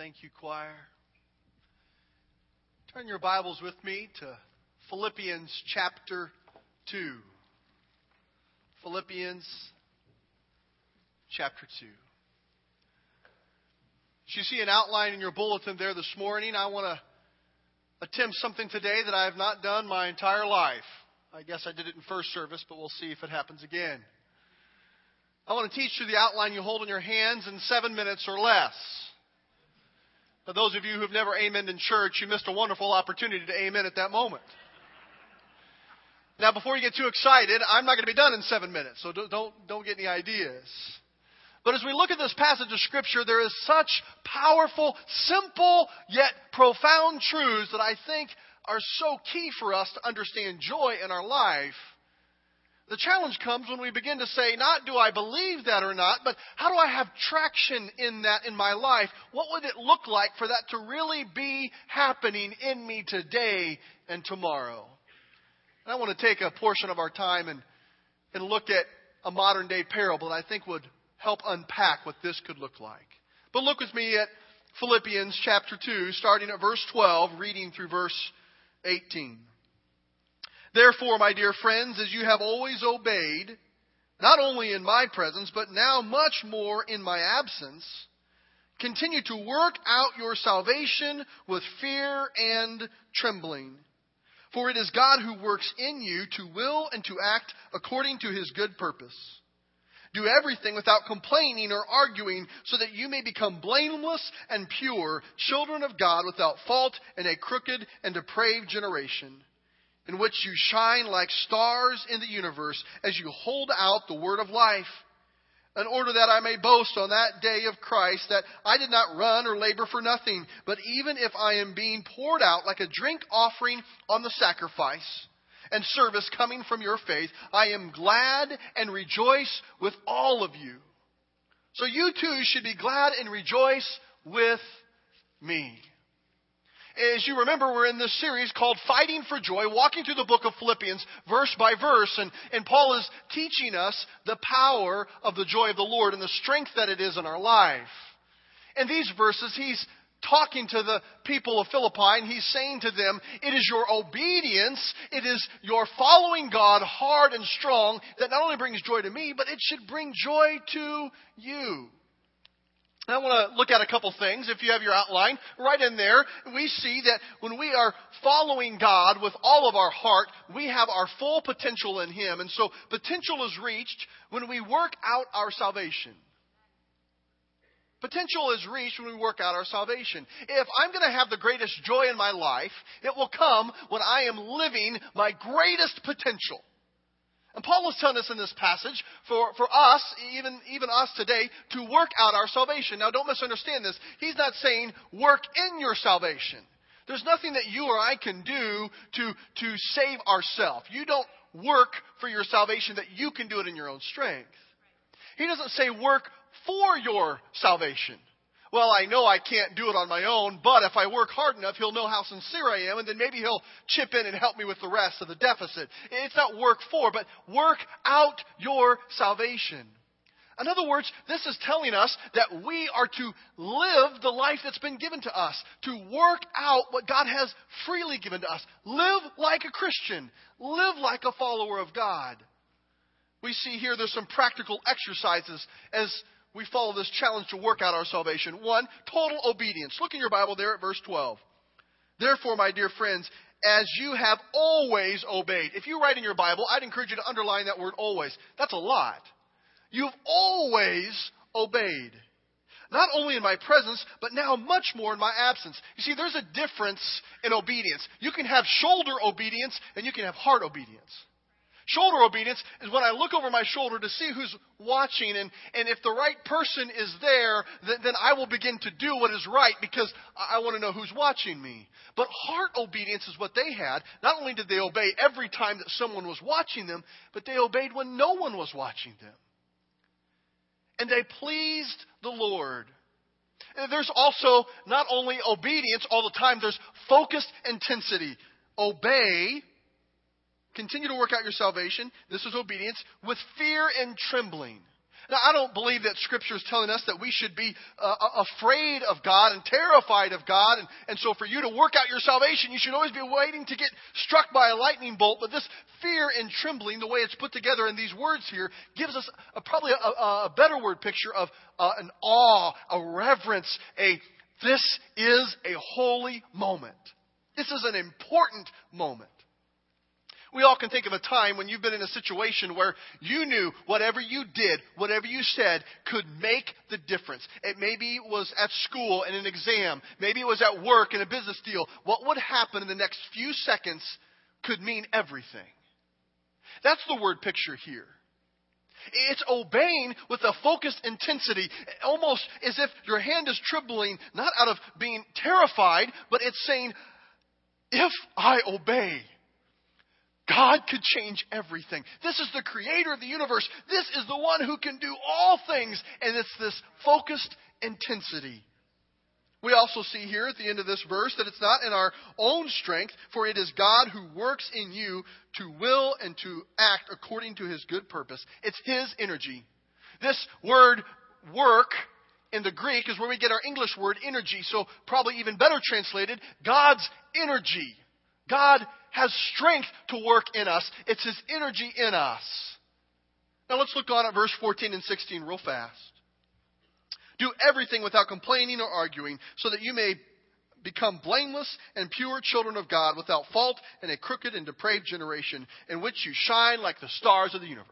Thank you, choir. Turn your Bibles with me to Philippians chapter 2. Philippians chapter 2. As you see an outline in your bulletin there this morning, I want to attempt something today that I have not done my entire life. I guess I did it in first service, but we'll see if it happens again. I want to teach you the outline you hold in your hands in seven minutes or less. For those of you who have never amened in church, you missed a wonderful opportunity to amen at that moment. Now, before you get too excited, I'm not going to be done in seven minutes, so don't, don't get any ideas. But as we look at this passage of Scripture, there is such powerful, simple, yet profound truths that I think are so key for us to understand joy in our life the challenge comes when we begin to say, not do I believe that or not, but how do I have traction in that in my life? What would it look like for that to really be happening in me today and tomorrow? And I want to take a portion of our time and, and look at a modern day parable that I think would help unpack what this could look like. But look with me at Philippians chapter 2, starting at verse 12, reading through verse 18. Therefore, my dear friends, as you have always obeyed, not only in my presence, but now much more in my absence, continue to work out your salvation with fear and trembling. For it is God who works in you to will and to act according to his good purpose. Do everything without complaining or arguing, so that you may become blameless and pure, children of God without fault in a crooked and depraved generation in which you shine like stars in the universe as you hold out the word of life, in order that I may boast on that day of Christ that I did not run or labor for nothing, but even if I am being poured out like a drink offering on the sacrifice and service coming from your faith, I am glad and rejoice with all of you. So you too should be glad and rejoice with me. As you remember, we're in this series called Fighting for Joy, walking through the book of Philippians verse by verse. And, and Paul is teaching us the power of the joy of the Lord and the strength that it is in our life. In these verses, he's talking to the people of Philippi and he's saying to them, it is your obedience, it is your following God hard and strong that not only brings joy to me, but it should bring joy to you. I want to look at a couple things. If you have your outline, right in there, we see that when we are following God with all of our heart, we have our full potential in Him. And so potential is reached when we work out our salvation. Potential is reached when we work out our salvation. If I'm going to have the greatest joy in my life, it will come when I am living my greatest potential. And Paul is telling us in this passage for, for us, even, even us today, to work out our salvation. Now, don't misunderstand this. He's not saying work in your salvation. There's nothing that you or I can do to, to save ourselves. You don't work for your salvation that you can do it in your own strength. He doesn't say work for your salvation well, I know I can't do it on my own, but if I work hard enough, he'll know how sincere I am, and then maybe he'll chip in and help me with the rest of the deficit. It's not work for, but work out your salvation. In other words, this is telling us that we are to live the life that's been given to us, to work out what God has freely given to us. Live like a Christian, live like a follower of God. We see here there's some practical exercises as we follow this challenge to work out our salvation. One, total obedience. Look in your Bible there at verse 12. Therefore, my dear friends, as you have always obeyed. If you write in your Bible, I'd encourage you to underline that word always. That's a lot. You've always obeyed. Not only in my presence, but now much more in my absence. You see, there's a difference in obedience. You can have shoulder obedience and you can have heart obedience. Shoulder obedience is when I look over my shoulder to see who's watching, and, and if the right person is there, then, then I will begin to do what is right because I, I want to know who's watching me. But heart obedience is what they had. Not only did they obey every time that someone was watching them, but they obeyed when no one was watching them. And they pleased the Lord. There's also not only obedience all the time, there's focused intensity. Obey Continue to work out your salvation. This is obedience with fear and trembling. Now, I don't believe that Scripture is telling us that we should be uh, afraid of God and terrified of God. And, and so, for you to work out your salvation, you should always be waiting to get struck by a lightning bolt. But this fear and trembling, the way it's put together in these words here, gives us a, probably a, a, better word picture of uh, an awe, a reverence, a this is a holy moment. This is an important moment. We all can think of a time when you've been in a situation where you knew whatever you did, whatever you said, could make the difference. It maybe was at school in an exam, maybe it was at work in a business deal. What would happen in the next few seconds could mean everything. That's the word picture here. It's obeying with a focused intensity, almost as if your hand is trembling, not out of being terrified, but it's saying, if I obey, God could change everything. This is the creator of the universe. This is the one who can do all things. And it's this focused intensity. We also see here at the end of this verse that it's not in our own strength, for it is God who works in you to will and to act according to his good purpose. It's his energy. This word work in the Greek is where we get our English word energy. So probably even better translated, God's energy. God has strength to work in us. It's His energy in us. Now let's look on at verse 14 and 16 real fast. Do everything without complaining or arguing, so that you may become blameless and pure children of God without fault in a crooked and depraved generation in which you shine like the stars of the universe.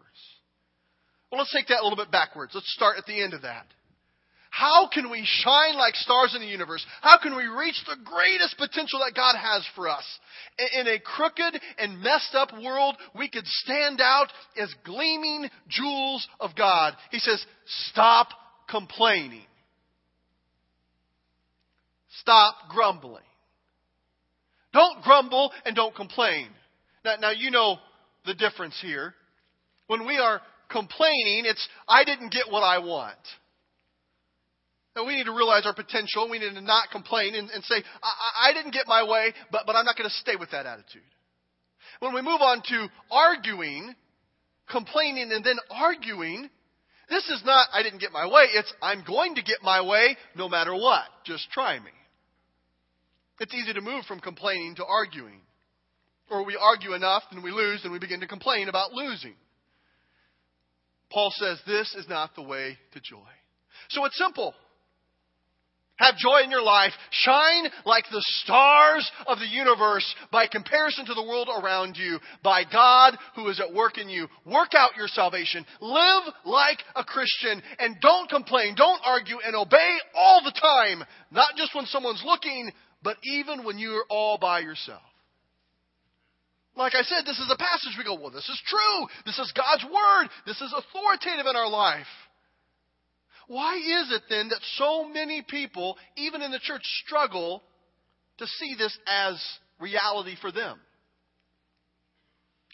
Well, let's take that a little bit backwards. Let's start at the end of that. How can we shine like stars in the universe? How can we reach the greatest potential that God has for us? In a crooked and messed up world, we could stand out as gleaming jewels of God. He says, stop complaining. Stop grumbling. Don't grumble and don't complain. Now, now you know the difference here. When we are complaining, it's, I didn't get what I want. And we need to realize our potential. We need to not complain and, and say, I, I, didn't get my way, but, but I'm not going to stay with that attitude. When we move on to arguing, complaining and then arguing, this is not, I didn't get my way. It's, I'm going to get my way no matter what. Just try me. It's easy to move from complaining to arguing. Or we argue enough and we lose and we begin to complain about losing. Paul says this is not the way to joy. So it's simple. Have joy in your life. Shine like the stars of the universe by comparison to the world around you, by God who is at work in you. Work out your salvation. Live like a Christian and don't complain, don't argue, and obey all the time. Not just when someone's looking, but even when you're all by yourself. Like I said, this is a passage we go, well, this is true. This is God's Word. This is authoritative in our life. Why is it then that so many people, even in the church, struggle to see this as reality for them?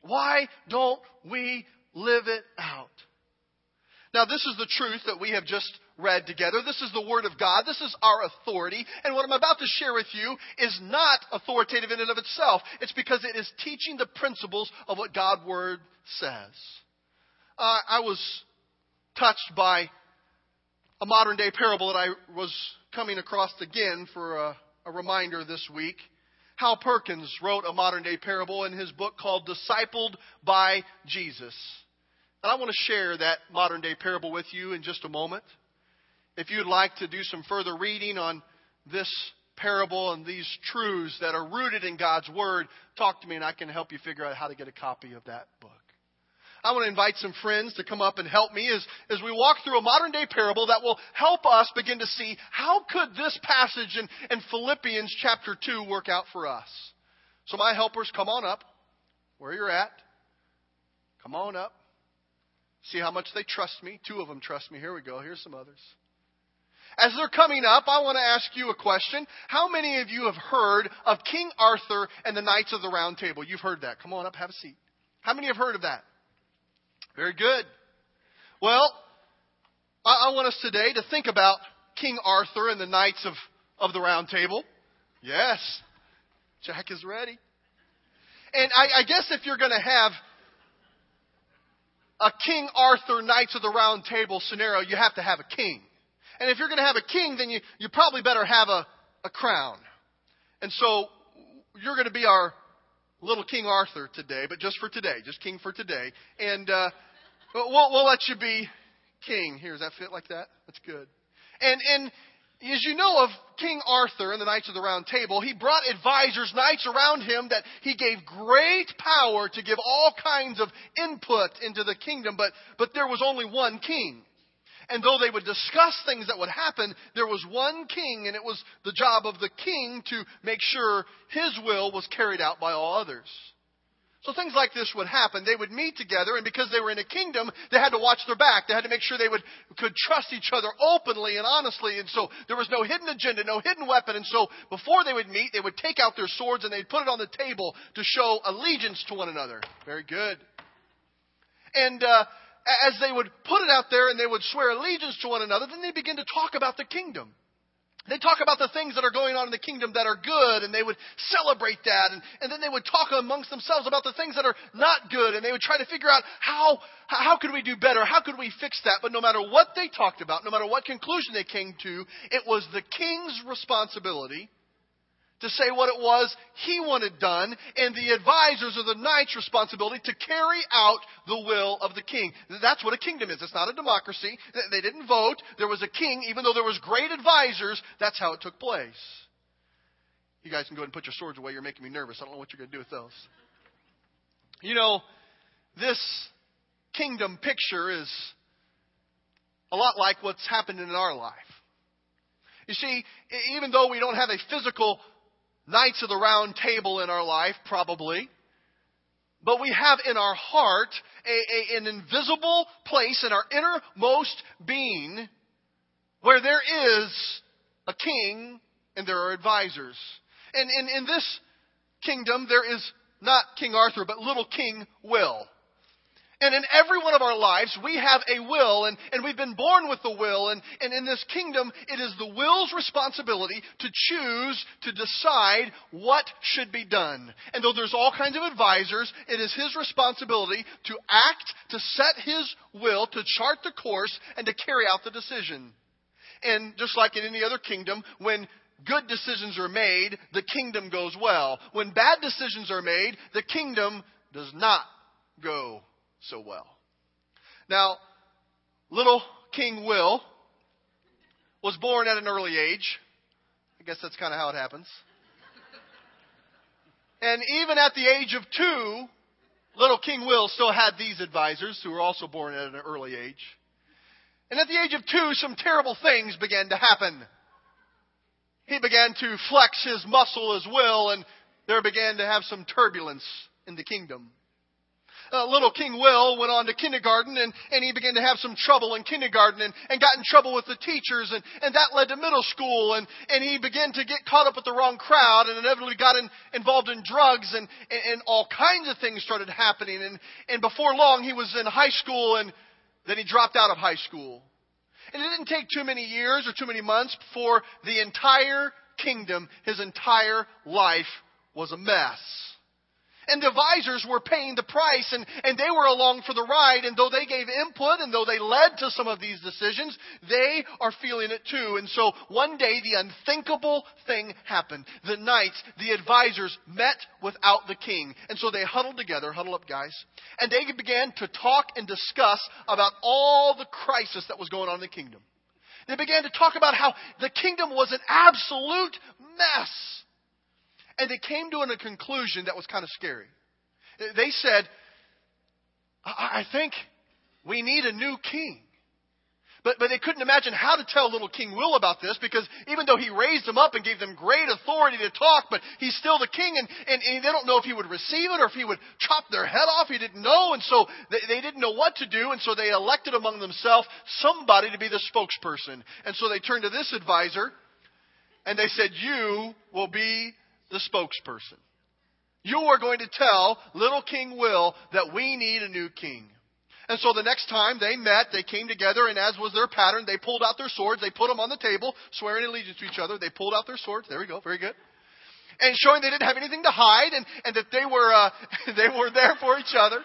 Why don't we live it out? Now, this is the truth that we have just read together. This is the Word of God. This is our authority. And what I'm about to share with you is not authoritative in and of itself. It's because it is teaching the principles of what God's Word says. Uh, I was touched by a modern day parable that I was coming across again for a, a reminder this week. Hal Perkins wrote a modern day parable in his book called Discipled by Jesus. And I want to share that modern day parable with you in just a moment. If you'd like to do some further reading on this parable and these truths that are rooted in God's Word, talk to me and I can help you figure out how to get a copy of that book. I want to invite some friends to come up and help me as, as we walk through a modern day parable that will help us begin to see how could this passage in, in Philippians chapter 2 work out for us. So my helpers, come on up where you're at. Come on up. See how much they trust me. Two of them trust me. Here we go. Here's some others. As they're coming up, I want to ask you a question. How many of you have heard of King Arthur and the Knights of the Round Table? You've heard that. Come on up, have a seat. How many have heard of that? Very good. Well, I, want us today to think about King Arthur and the Knights of, of the Round Table. Yes, Jack is ready. And I, I guess if you're going to have a King Arthur Knights of the Round Table scenario, you have to have a king. And if you're going to have a king, then you, you probably better have a, a crown. And so you're going to be our little King Arthur today, but just for today, just king for today. And uh, we'll, we'll let you be king. Here, does that fit like that? That's good. And and as you know of King Arthur and the Knights of the Round Table, he brought advisors, knights around him that he gave great power to give all kinds of input into the kingdom, but, but there was only one king. And though they would discuss things that would happen, there was one king, and it was the job of the king to make sure his will was carried out by all others. So things like this would happen. They would meet together, and because they were in a kingdom, they had to watch their back. They had to make sure they would could trust each other openly and honestly. And so there was no hidden agenda, no hidden weapon. And so before they would meet, they would take out their swords and they'd put it on the table to show allegiance to one another. Very good. And uh, as they would put it out there and they would swear allegiance to one another, then they begin to talk about the kingdom. They talk about the things that are going on in the kingdom that are good, and they would celebrate that, and, and then they would talk amongst themselves about the things that are not good, and they would try to figure out how, how could we do better? How could we fix that? But no matter what they talked about, no matter what conclusion they came to, it was the king's responsibility to say what it was he wanted done, and the advisors or the knight's responsibility to carry out the will of the king. That's what a kingdom is. It's not a democracy. They didn't vote. There was a king, even though there was great advisors. That's how it took place. You guys can go ahead and put your swords away. You're making me nervous. I don't know what you're going to do with those. You know, this kingdom picture is a lot like what's happened in our life. You see, even though we don't have a physical Knights of the Round Table in our life, probably. But we have in our heart a, a, an invisible place in our innermost being where there is a king and there are advisors. And in this kingdom, there is not King Arthur, but little King Will. And in every one of our lives, we have a will, and, and we've been born with the will. And, and in this kingdom, it is the will's responsibility to choose, to decide what should be done. And though there's all kinds of advisors, it is his responsibility to act, to set his will, to chart the course, and to carry out the decision. And just like in any other kingdom, when good decisions are made, the kingdom goes well. When bad decisions are made, the kingdom does not go so well. Now, little King Will was born at an early age. I guess that's kind of how it happens. And even at the age of two, little King Will still had these advisors who were also born at an early age. And at the age of two, some terrible things began to happen. He began to flex his muscle as will, and there began to have some turbulence in the kingdom uh, little King Will went on to kindergarten and, and he began to have some trouble in kindergarten and, and got in trouble with the teachers and, and that led to middle school and, and he began to get caught up with the wrong crowd and inevitably got in, involved in drugs and, and, and all kinds of things started happening and, and before long he was in high school and then he dropped out of high school. And it didn't take too many years or too many months before the entire kingdom, his entire life was a mess. And the advisors were paying the price and, and they were along for the ride. And though they gave input and though they led to some of these decisions, they are feeling it too. And so one day the unthinkable thing happened. The knights, the advisors met without the king. And so they huddled together, huddle up guys, and they began to talk and discuss about all the crisis that was going on in the kingdom. They began to talk about how the kingdom was an absolute mess. And they came to a conclusion that was kind of scary. They said, I think we need a new king. But, but they couldn't imagine how to tell little King Will about this because even though he raised them up and gave them great authority to talk, but he's still the king and, and, and they don't know if he would receive it or if he would chop their head off. He didn't know. And so they, they didn't know what to do. And so they elected among themselves somebody to be the spokesperson. And so they turned to this advisor and they said, You will be the spokesperson. You are going to tell little King Will that we need a new king. And so the next time they met, they came together, and as was their pattern, they pulled out their swords, they put them on the table, swearing allegiance to each other. They pulled out their swords. There we go. Very good. And showing they didn't have anything to hide, and, and that they were uh, they were there for each other.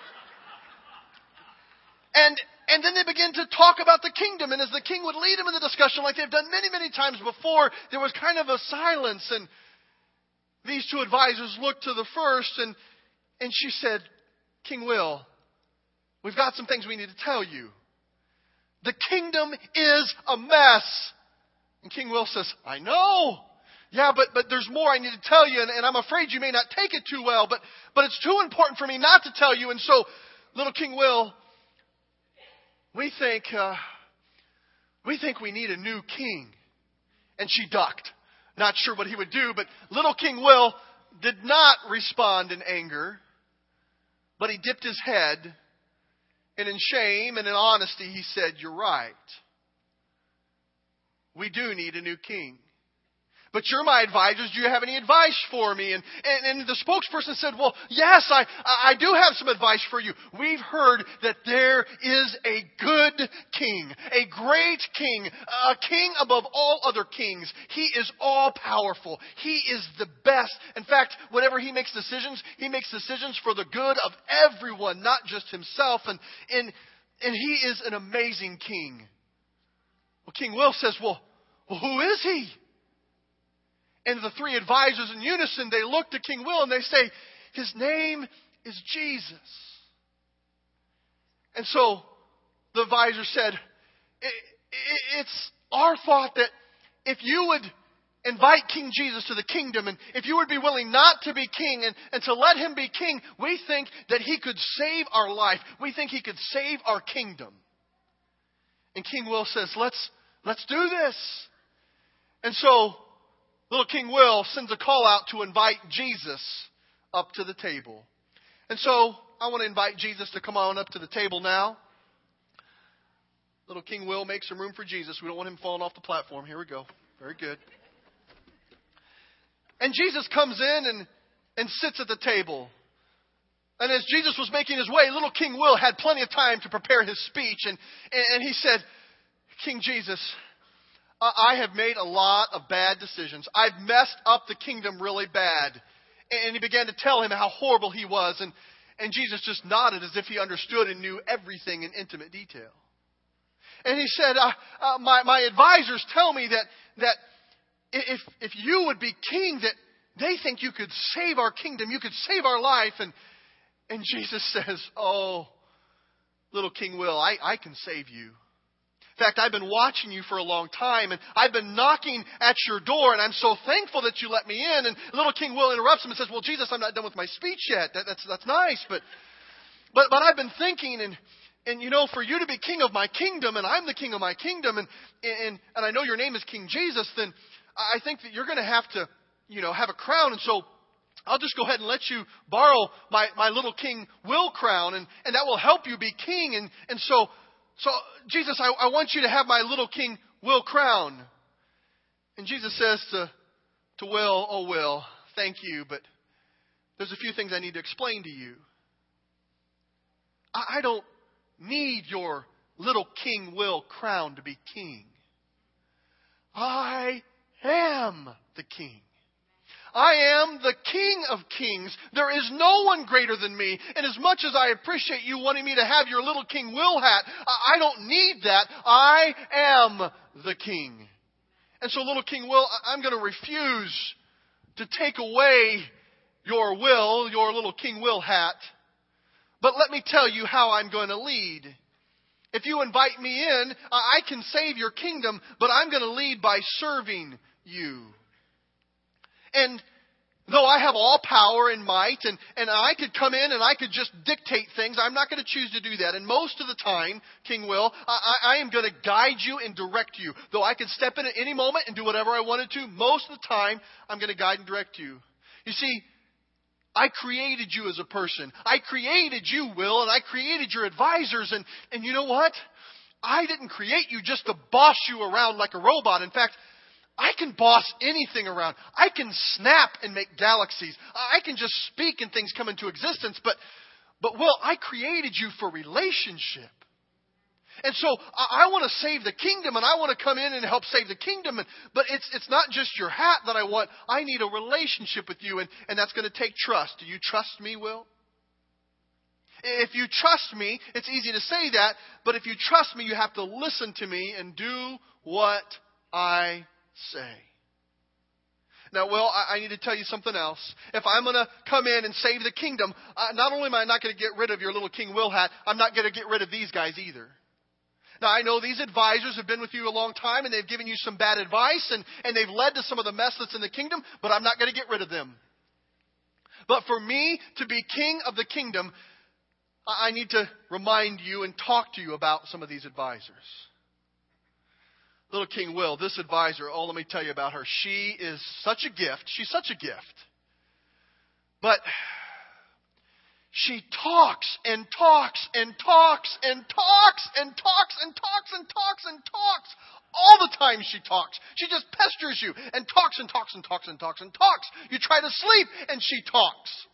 And, and then they begin to talk about the kingdom. And as the king would lead them in the discussion, like they've done many, many times before, there was kind of a silence. And these two advisors looked to the first, and, and she said, King Will, we've got some things we need to tell you. The kingdom is a mess. And King Will says, I know. Yeah, but, but there's more I need to tell you, and, and I'm afraid you may not take it too well, but, but it's too important for me not to tell you. And so, little King Will, we think, uh, we think we need a new king. And she ducked. Not sure what he would do, but little King Will did not respond in anger, but he dipped his head, and in shame and in honesty, he said, You're right. We do need a new king. But you're my advisors. Do you have any advice for me? And, and, and the spokesperson said, Well, yes, I, I do have some advice for you. We've heard that there is a good king, a great king, a king above all other kings. He is all powerful. He is the best. In fact, whenever he makes decisions, he makes decisions for the good of everyone, not just himself. And, and, and he is an amazing king. Well, King Will says, Well, well who is he? And the three advisors in unison, they look to King Will and they say, His name is Jesus. And so the advisor said, It's our thought that if you would invite King Jesus to the kingdom, and if you would be willing not to be king and, and to let him be king, we think that he could save our life. We think he could save our kingdom. And King Will says, Let's, let's do this. And so little King Will sends a call out to invite Jesus up to the table. And so I want to invite Jesus to come on up to the table now. Little King Will make some room for Jesus. We don't want him falling off the platform. Here we go. Very good. And Jesus comes in and, and sits at the table. And as Jesus was making his way, little King Will had plenty of time to prepare his speech. And, and he said, King Jesus, I have made a lot of bad decisions. I've messed up the kingdom really bad. And he began to tell him how horrible he was. And, and Jesus just nodded as if he understood and knew everything in intimate detail. And he said, uh, uh, my, my advisors tell me that, that if, if you would be king, that they think you could save our kingdom, you could save our life. And, and Jesus says, Oh, little King Will, I, I can save you. In fact, I've been watching you for a long time, and I've been knocking at your door, and I'm so thankful that you let me in. And little King Will interrupts him and says, "Well, Jesus, I'm not done with my speech yet. That, that's that's nice, but but but I've been thinking, and and you know, for you to be king of my kingdom, and I'm the king of my kingdom, and and and I know your name is King Jesus, then I think that you're going to have to, you know, have a crown, and so." I'll just go ahead and let you borrow my, my little king will crown, and, and that will help you be king. And, and so so, Jesus, I, I want you to have my little king Will crown. And Jesus says to, to Will, Oh, Will, thank you, but there's a few things I need to explain to you. I, I don't need your little king Will crown to be king. I am the king. I am the King of Kings. There is no one greater than me. And as much as I appreciate you wanting me to have your little King Will hat, I don't need that. I am the King. And so, little King Will, I'm going to refuse to take away your will, your little King Will hat. But let me tell you how I'm going to lead. If you invite me in, I can save your kingdom, but I'm going to lead by serving you. And though I have all power and might, and, and I could come in and I could just dictate things, I'm not going to choose to do that. And most of the time, King Will, I, I am going to guide you and direct you. Though I could step in at any moment and do whatever I wanted to, most of the time, I'm going to guide and direct you. You see, I created you as a person. I created you, Will, and I created your advisors. And, and you know what? I didn't create you just to boss you around like a robot. In fact, I can boss anything around. I can snap and make galaxies. I can just speak and things come into existence. But, but Will, I created you for relationship. And so I, I want to save the kingdom and I want to come in and help save the kingdom. And, but it's, it's not just your hat that I want. I need a relationship with you and, and that's going to take trust. Do you trust me, Will? If you trust me, it's easy to say that, but if you trust me, you have to listen to me and do what I say. Now, well, I, need to tell you something else. If I'm going to come in and save the kingdom, not only am I not going to get rid of your little King Will hat, I'm not going to get rid of these guys either. Now, I know these advisors have been with you a long time and they've given you some bad advice and, and they've led to some of the mess that's in the kingdom, but I'm not going to get rid of them. But for me to be king of the kingdom, I need to remind you and talk to you about some of these advisors. Little King Will, this advisor, oh, let me tell you about her. She is such a gift. She's such a gift. But she talks and talks and talks and talks and talks and talks and talks and talks. All the time she talks. She just pesters you and talks and talks and talks and talks and talks. You try to sleep and she talks.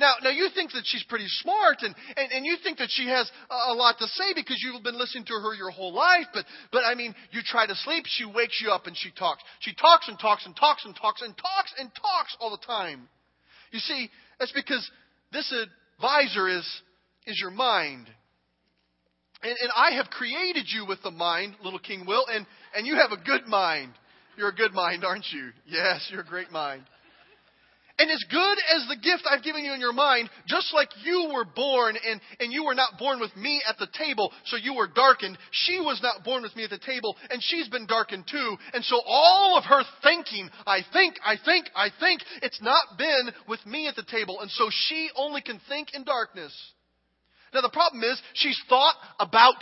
Now, now you think that she's pretty smart and, and, and you think that she has a, lot to say because you've been listening to her your whole life, but, but I mean, you try to sleep, she wakes you up and she talks. She talks and talks and talks and talks and talks and talks all the time. You see, that's because this advisor is, is your mind. And, and I have created you with the mind, little King Will, and, and you have a good mind. You're a good mind, aren't you? Yes, you're a great mind. And as good as the gift I've given you in your mind, just like you were born and, and you were not born with me at the table, so you were darkened, she was not born with me at the table, and she's been darkened too. And so all of her thinking, I think, I think, I think, it's not been with me at the table. And so she only can think in darkness. Now the problem is, she's thought about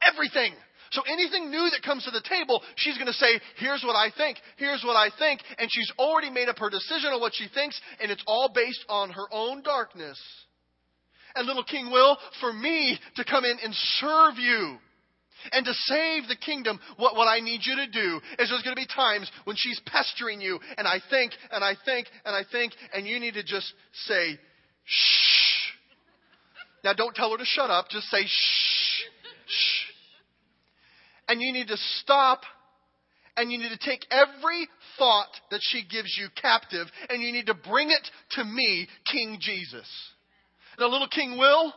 everything. So anything new that comes to the table, she's going to say, here's what I think, here's what I think, and she's already made up her decision on what she thinks, and it's all based on her own darkness. And little King Will, for me to come in and serve you, and to save the kingdom, what, what I need you to do is there's going to be times when she's pestering you, and I think, and I think, and I think, and you need to just say, shh. Now don't tell her to shut up, just say shh, shh and you need to stop and you need to take every thought that she gives you captive and you need to bring it to me, King Jesus. Now, little King Will,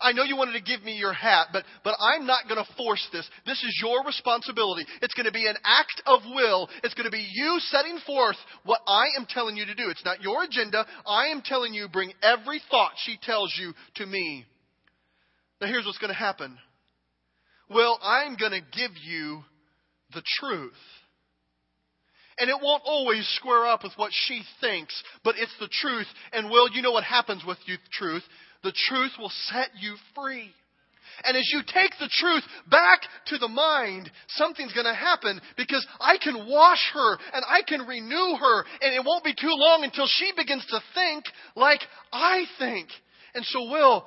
I know you wanted to give me your hat, but, but I'm not going to force this. This is your responsibility. It's going to be an act of will. It's going to be you setting forth what I am telling you to do. It's not your agenda. I am telling you, bring every thought she tells you to me. Now, here's what's going to happen well, I'm going to give you the truth. And it won't always square up with what she thinks, but it's the truth. And, Will, you know what happens with you, truth? The truth will set you free. And as you take the truth back to the mind, something's going to happen because I can wash her and I can renew her, and it won't be too long until she begins to think like I think. And so, Will,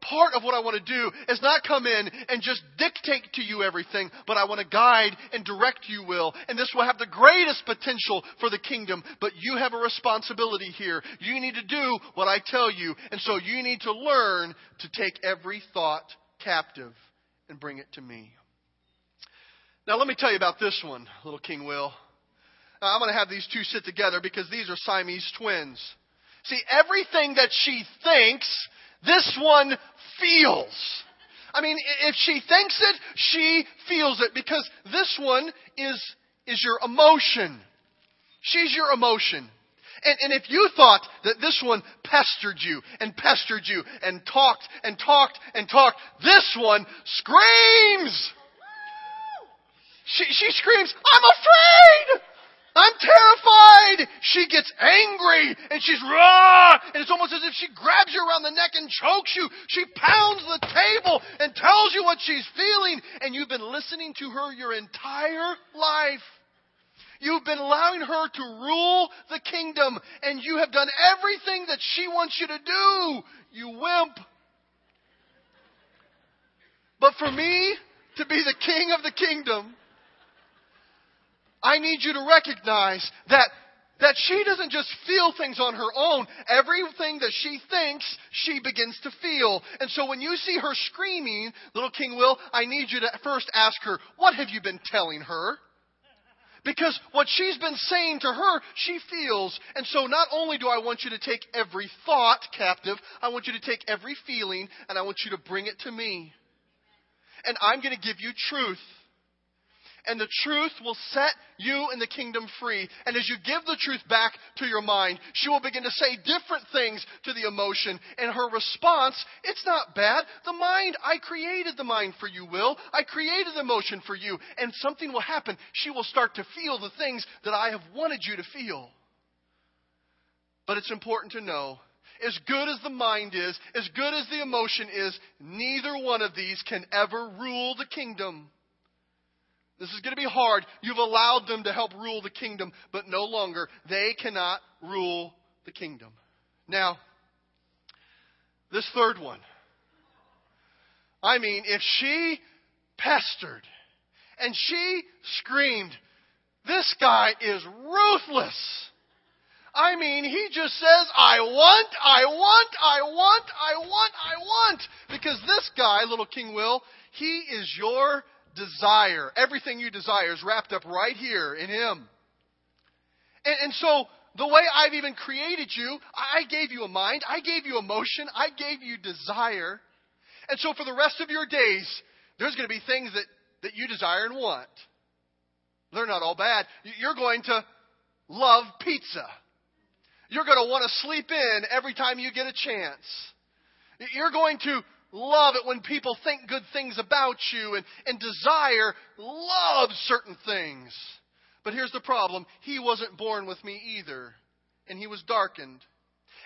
part of what I want to do is not come in and just dictate to you everything, but I want to guide and direct you, Will. And this will have the greatest potential for the kingdom, but you have a responsibility here. You need to do what I tell you, and so you need to learn to take every thought captive and bring it to me. Now, let me tell you about this one, little King Will. Now, I'm going to have these two sit together because these are Siamese twins. See, everything that she thinks this one feels. I mean, if she thinks it, she feels it because this one is, is your emotion. She's your emotion. And, and if you thought that this one pestered you and pestered you and talked and talked and talked, this one screams. She, she screams, I'm afraid! I'm terrified. She gets angry and she's raw and it's almost as if she grabs you around the neck and chokes you. She pounds the table and tells you what she's feeling and you've been listening to her your entire life. You've been allowing her to rule the kingdom and you have done everything that she wants you to do. You wimp. But for me to be the king of the kingdom, I need you to recognize that that she doesn't just feel things on her own. Everything that she thinks, she begins to feel. And so when you see her screaming, little King Will, I need you to first ask her, what have you been telling her? Because what she's been saying to her, she feels. And so not only do I want you to take every thought captive, I want you to take every feeling and I want you to bring it to me. And I'm going to give you truth and the truth will set you and the kingdom free. And as you give the truth back to your mind, she will begin to say different things to the emotion. And her response, it's not bad. The mind, I created the mind for you, Will. I created the emotion for you. And something will happen. She will start to feel the things that I have wanted you to feel. But it's important to know as good as the mind is, as good as the emotion is, neither one of these can ever rule the kingdom. This is going to be hard. You've allowed them to help rule the kingdom, but no longer. They cannot rule the kingdom. Now, this third one. I mean, if she pestered and she screamed, this guy is ruthless. I mean, he just says, I want, I want, I want, I want, I want. Because this guy, little King Will, he is your desire. Everything you desire is wrapped up right here in Him. And, and so, the way I've even created you, I gave you a mind, I gave you emotion, I gave you desire. And so, for the rest of your days, there's going to be things that, that you desire and want. They're not all bad. You're going to love pizza. You're going to want to sleep in every time you get a chance. You're going to love it when people think good things about you and, and desire, love certain things. But here's the problem he wasn't born with me either, and he was darkened.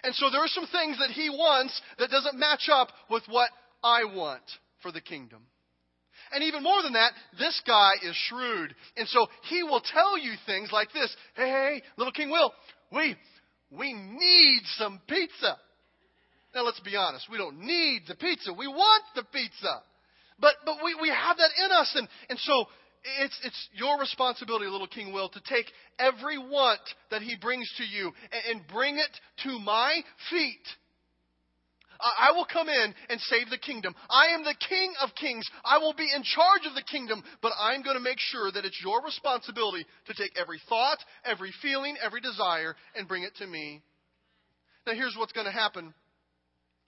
And so there are some things that he wants that doesn't match up with what I want for the kingdom. And even more than that, this guy is shrewd. And so he will tell you things like this Hey, hey, little King Will, we, we need some pizza. Now let's be honest, we don't need the pizza. We want the pizza. But but we, we have that in us and, and so it's it's your responsibility, little King Will, to take every want that he brings to you and, and bring it to my feet. I will come in and save the kingdom. I am the King of kings. I will be in charge of the kingdom, but I'm going to make sure that it's your responsibility to take every thought, every feeling, every desire, and bring it to me. Now, here's what's going to happen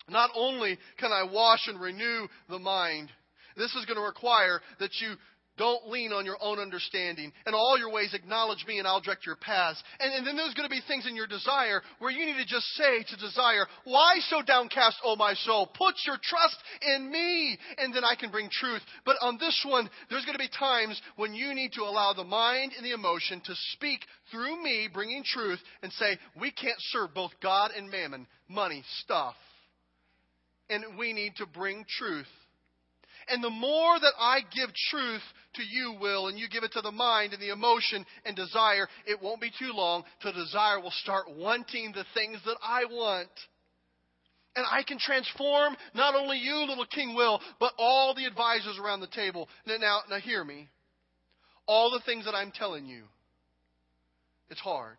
not only can I wash and renew the mind, this is going to require that you don't lean on your own understanding. In all your ways, acknowledge me, and I'll direct your paths. And, and, then there's going to be things in your desire where you need to just say to desire, Why so downcast, O my soul? Put your trust in me, and then I can bring truth. But on this one, there's going to be times when you need to allow the mind and the emotion to speak through me, bringing truth, and say, We can't serve both God and mammon, money, stuff and we need to bring truth. And the more that I give truth to you, Will, and you give it to the mind and the emotion and desire, it won't be too long till desire will start wanting the things that I want. And I can transform not only you, little King Will, but all the advisors around the table. Now, now, now hear me. All the things that I'm telling you, it's hard.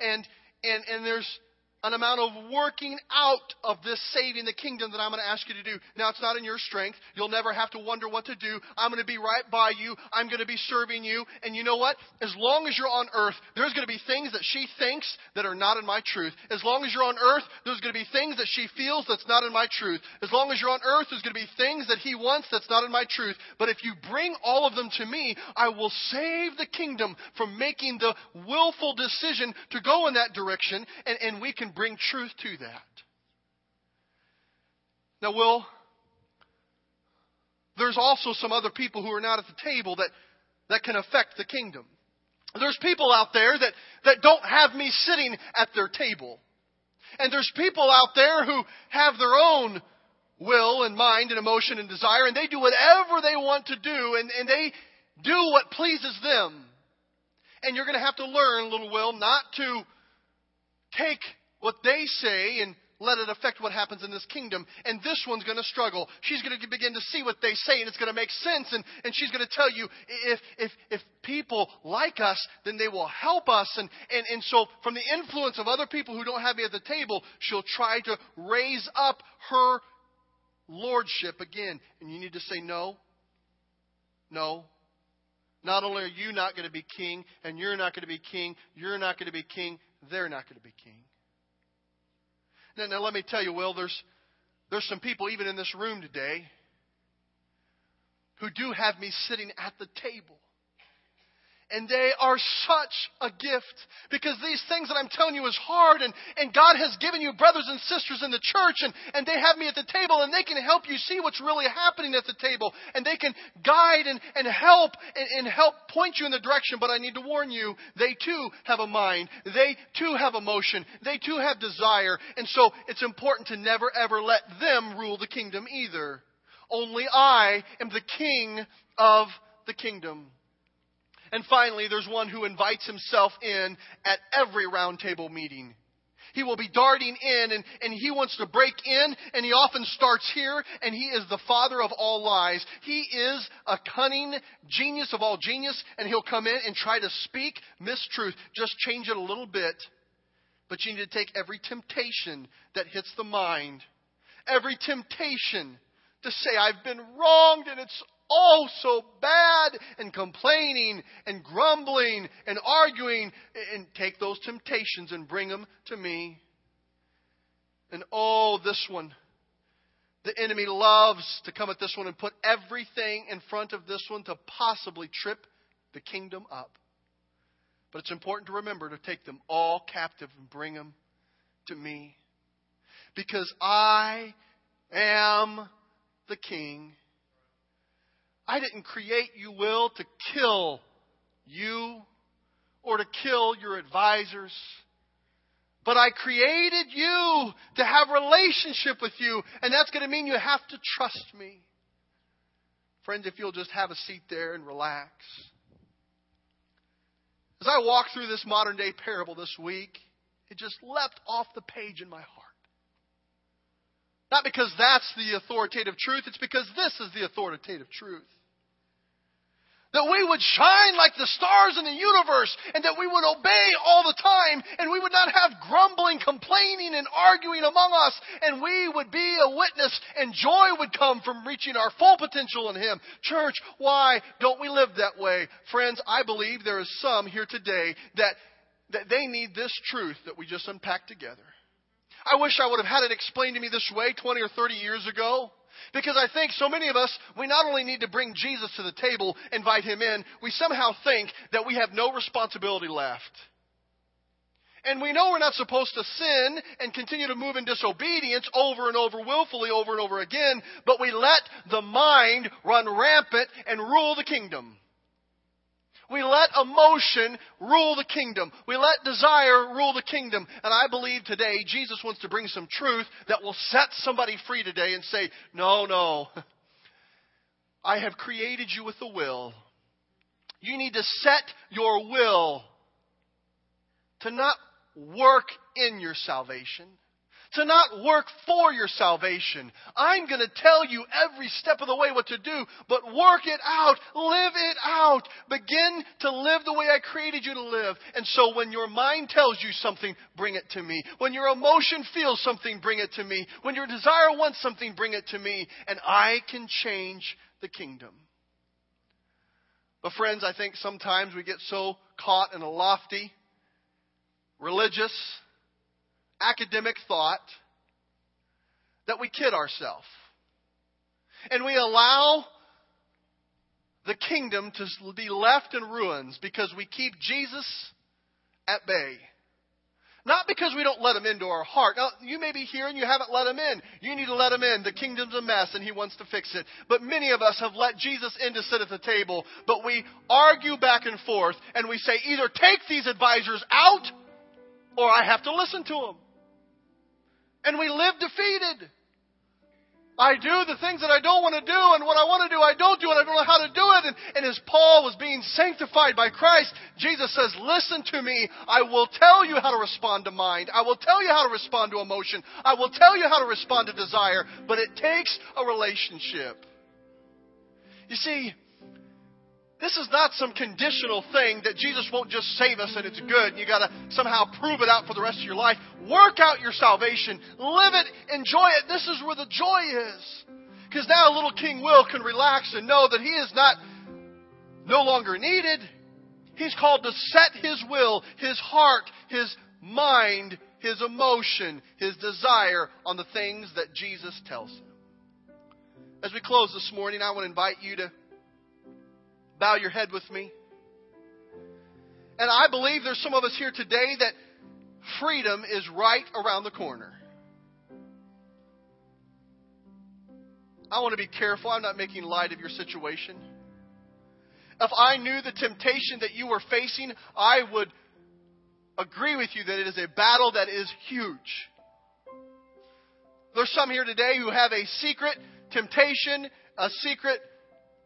And and and there's an amount of working out of this saving the kingdom that I'm going to ask you to do. Now, it's not in your strength. You'll never have to wonder what to do. I'm going to be right by you. I'm going to be serving you. And you know what? As long as you're on earth, there's going to be things that she thinks that are not in my truth. As long as you're on earth, there's going to be things that she feels that's not in my truth. As long as you're on earth, there's going to be things that he wants that's not in my truth. But if you bring all of them to me, I will save the kingdom from making the willful decision to go in that direction, and, and we can bring truth to that. Now, Will, there's also some other people who are not at the table that, that can affect the kingdom. There's people out there that, that don't have me sitting at their table. And there's people out there who have their own will and mind and emotion and desire, and they do whatever they want to do, and, and they do what pleases them. And you're going to have to learn, little Will, not to take what they say and let it affect what happens in this kingdom. And this one's going to struggle. She's going to begin to see what they say, and it's going to make sense. And, and she's going to tell you if, if, if people like us, then they will help us. And, and, and so, from the influence of other people who don't have me at the table, she'll try to raise up her lordship again. And you need to say, no, no, not only are you not going to be king, and you're not going to be king, you're not going to be king, they're not going to be king. Now, now let me tell you, Will, there's, there's some people even in this room today who do have me sitting at the table. And they are such a gift because these things that I'm telling you is hard and, and God has given you brothers and sisters in the church and, and they have me at the table and they can help you see what's really happening at the table and they can guide and, and help and, and help point you in the direction. But I need to warn you, they too have a mind. They too have emotion. They too have desire. And so it's important to never ever let them rule the kingdom either. Only I am the king of the kingdom. And finally, there's one who invites himself in at every roundtable meeting. He will be darting in and, and he wants to break in and he often starts here and he is the father of all lies. He is a cunning genius of all genius and he'll come in and try to speak mistruth. Just change it a little bit. But you need to take every temptation that hits the mind, every temptation to say, I've been wronged and it's oh so bad and complaining and grumbling and arguing and take those temptations and bring them to me. And oh, this one. The enemy loves to come at this one and put everything in front of this one to possibly trip the kingdom up. But it's important to remember to take them all captive and bring them to me. Because I am the king I didn't create you, Will, to kill you or to kill your advisors. But I created you to have relationship with you, and that's going to mean you have to trust me. Friends, if you'll just have a seat there and relax. As I walk through this modern day parable this week, it just leapt off the page in my heart. Not because that's the authoritative truth, it's because this is the authoritative truth. That we would shine like the stars in the universe and that we would obey all the time and we would not have grumbling, complaining, and arguing among us and we would be a witness and joy would come from reaching our full potential in Him. Church, why don't we live that way? Friends, I believe there is some here today that, that they need this truth that we just unpacked together. I wish I would have had it explained to me this way 20 or 30 years ago. Because I think so many of us, we not only need to bring Jesus to the table, invite him in, we somehow think that we have no responsibility left. And we know we're not supposed to sin and continue to move in disobedience over and over, willfully over and over again, but we let the mind run rampant and rule the kingdom. We let emotion rule the kingdom. We let desire rule the kingdom. And I believe today Jesus wants to bring some truth that will set somebody free today and say, no, no. I have created you with a will. You need to set your will to not work in your salvation, to not work for your salvation. I'm going to tell you every step of the way what to do, but work it out. Live it out. Begin to live the way I created you to live. And so when your mind tells you something, bring it to me. When your emotion feels something, bring it to me. When your desire wants something, bring it to me. And I can change the kingdom. But friends, I think sometimes we get so caught in a lofty, religious, academic thought that we kid ourselves. And we allow the kingdom to be left in ruins because we keep Jesus at bay. Not because we don't let him into our heart. Now, you may be here and you haven't let him in. You need to let him in. The kingdom's a mess and he wants to fix it. But many of us have let Jesus in to sit at the table, but we argue back and forth and we say either take these advisors out or I have to listen to them and we live defeated. I do the things that I don't want to do, and what I want to do, I don't do, and I don't know how to do it. And, and as Paul was being sanctified by Christ, Jesus says, Listen to me. I will tell you how to respond to mind. I will tell you how to respond to emotion. I will tell you how to respond to desire. But it takes a relationship. You see, this is not some conditional thing that Jesus won't just save us and it's good and you got to somehow prove it out for the rest of your life. Work out your salvation. Live it. Enjoy it. This is where the joy is. Because now little King Will can relax and know that he is not no longer needed. He's called to set his will, his heart, his mind, his emotion, his desire on the things that Jesus tells him. As we close this morning, I want to invite you to bow your head with me. And I believe there's some of us here today that freedom is right around the corner. I want to be careful. I'm not making light of your situation. If I knew the temptation that you were facing, I would agree with you that it is a battle that is huge. There's some here today who have a secret temptation, a secret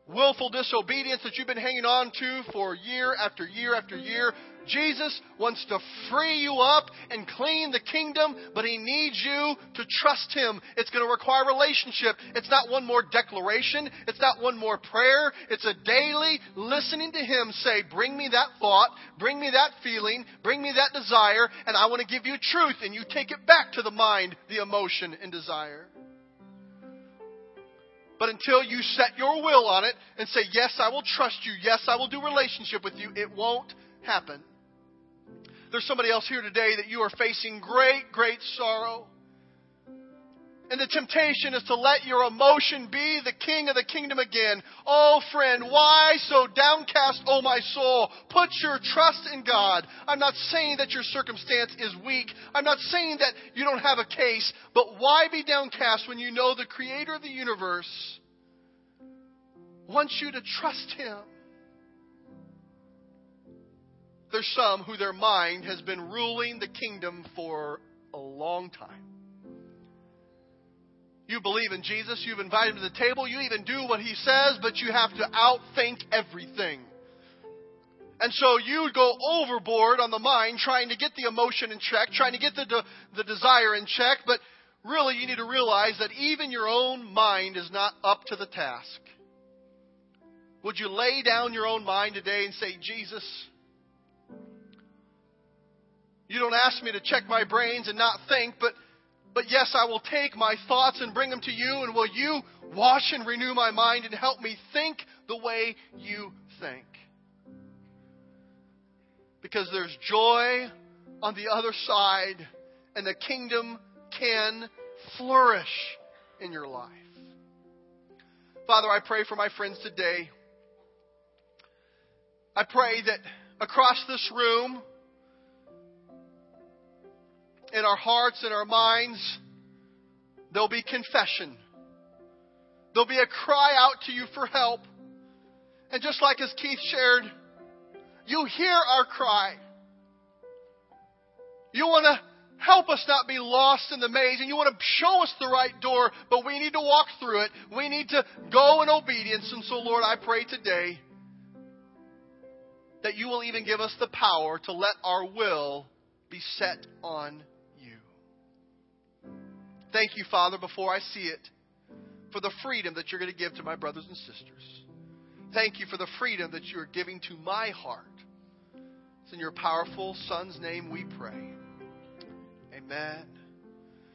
willful disobedience that you've been hanging on to for year after year after year. Jesus wants to free you up and clean the kingdom, but He needs you to trust Him. It's going to require relationship. It's not one more declaration. It's not one more prayer. It's a daily listening to Him say, bring me that thought, bring me that feeling, bring me that desire, and I want to give you truth, and you take it back to the mind, the emotion, and desire. But until you set your will on it and say, Yes, I will trust you. Yes, I will do relationship with you, it won't happen. There's somebody else here today that you are facing great, great sorrow. And the temptation is to let your emotion be the king of the kingdom again. Oh, friend, why so downcast, oh my soul? Put your trust in God. I'm not saying that your circumstance is weak. I'm not saying that you don't have a case. But why be downcast when you know the creator of the universe wants you to trust him? There's some who their mind has been ruling the kingdom for a long time. You believe in Jesus, you've invited him to the table, you even do what he says, but you have to outthink everything. And so you go overboard on the mind trying to get the emotion in check, trying to get the, de- the desire in check, but really you need to realize that even your own mind is not up to the task. Would you lay down your own mind today and say, Jesus, you don't ask me to check my brains and not think, but but yes, I will take my thoughts and bring them to you, and will you wash and renew my mind and help me think the way you think? Because there's joy on the other side, and the kingdom can flourish in your life. Father, I pray for my friends today. I pray that across this room, in our hearts and our minds, there'll be confession. There'll be a cry out to you for help. And just like as Keith shared, you hear our cry. You want to help us not be lost in the maze, and you want to show us the right door, but we need to walk through it. We need to go in obedience. And so, Lord, I pray today that you will even give us the power to let our will be set on Thank you, Father, before I see it, for the freedom that you're going to give to my brothers and sisters. Thank you for the freedom that you are giving to my heart. It's in your powerful Son's name we pray. Amen.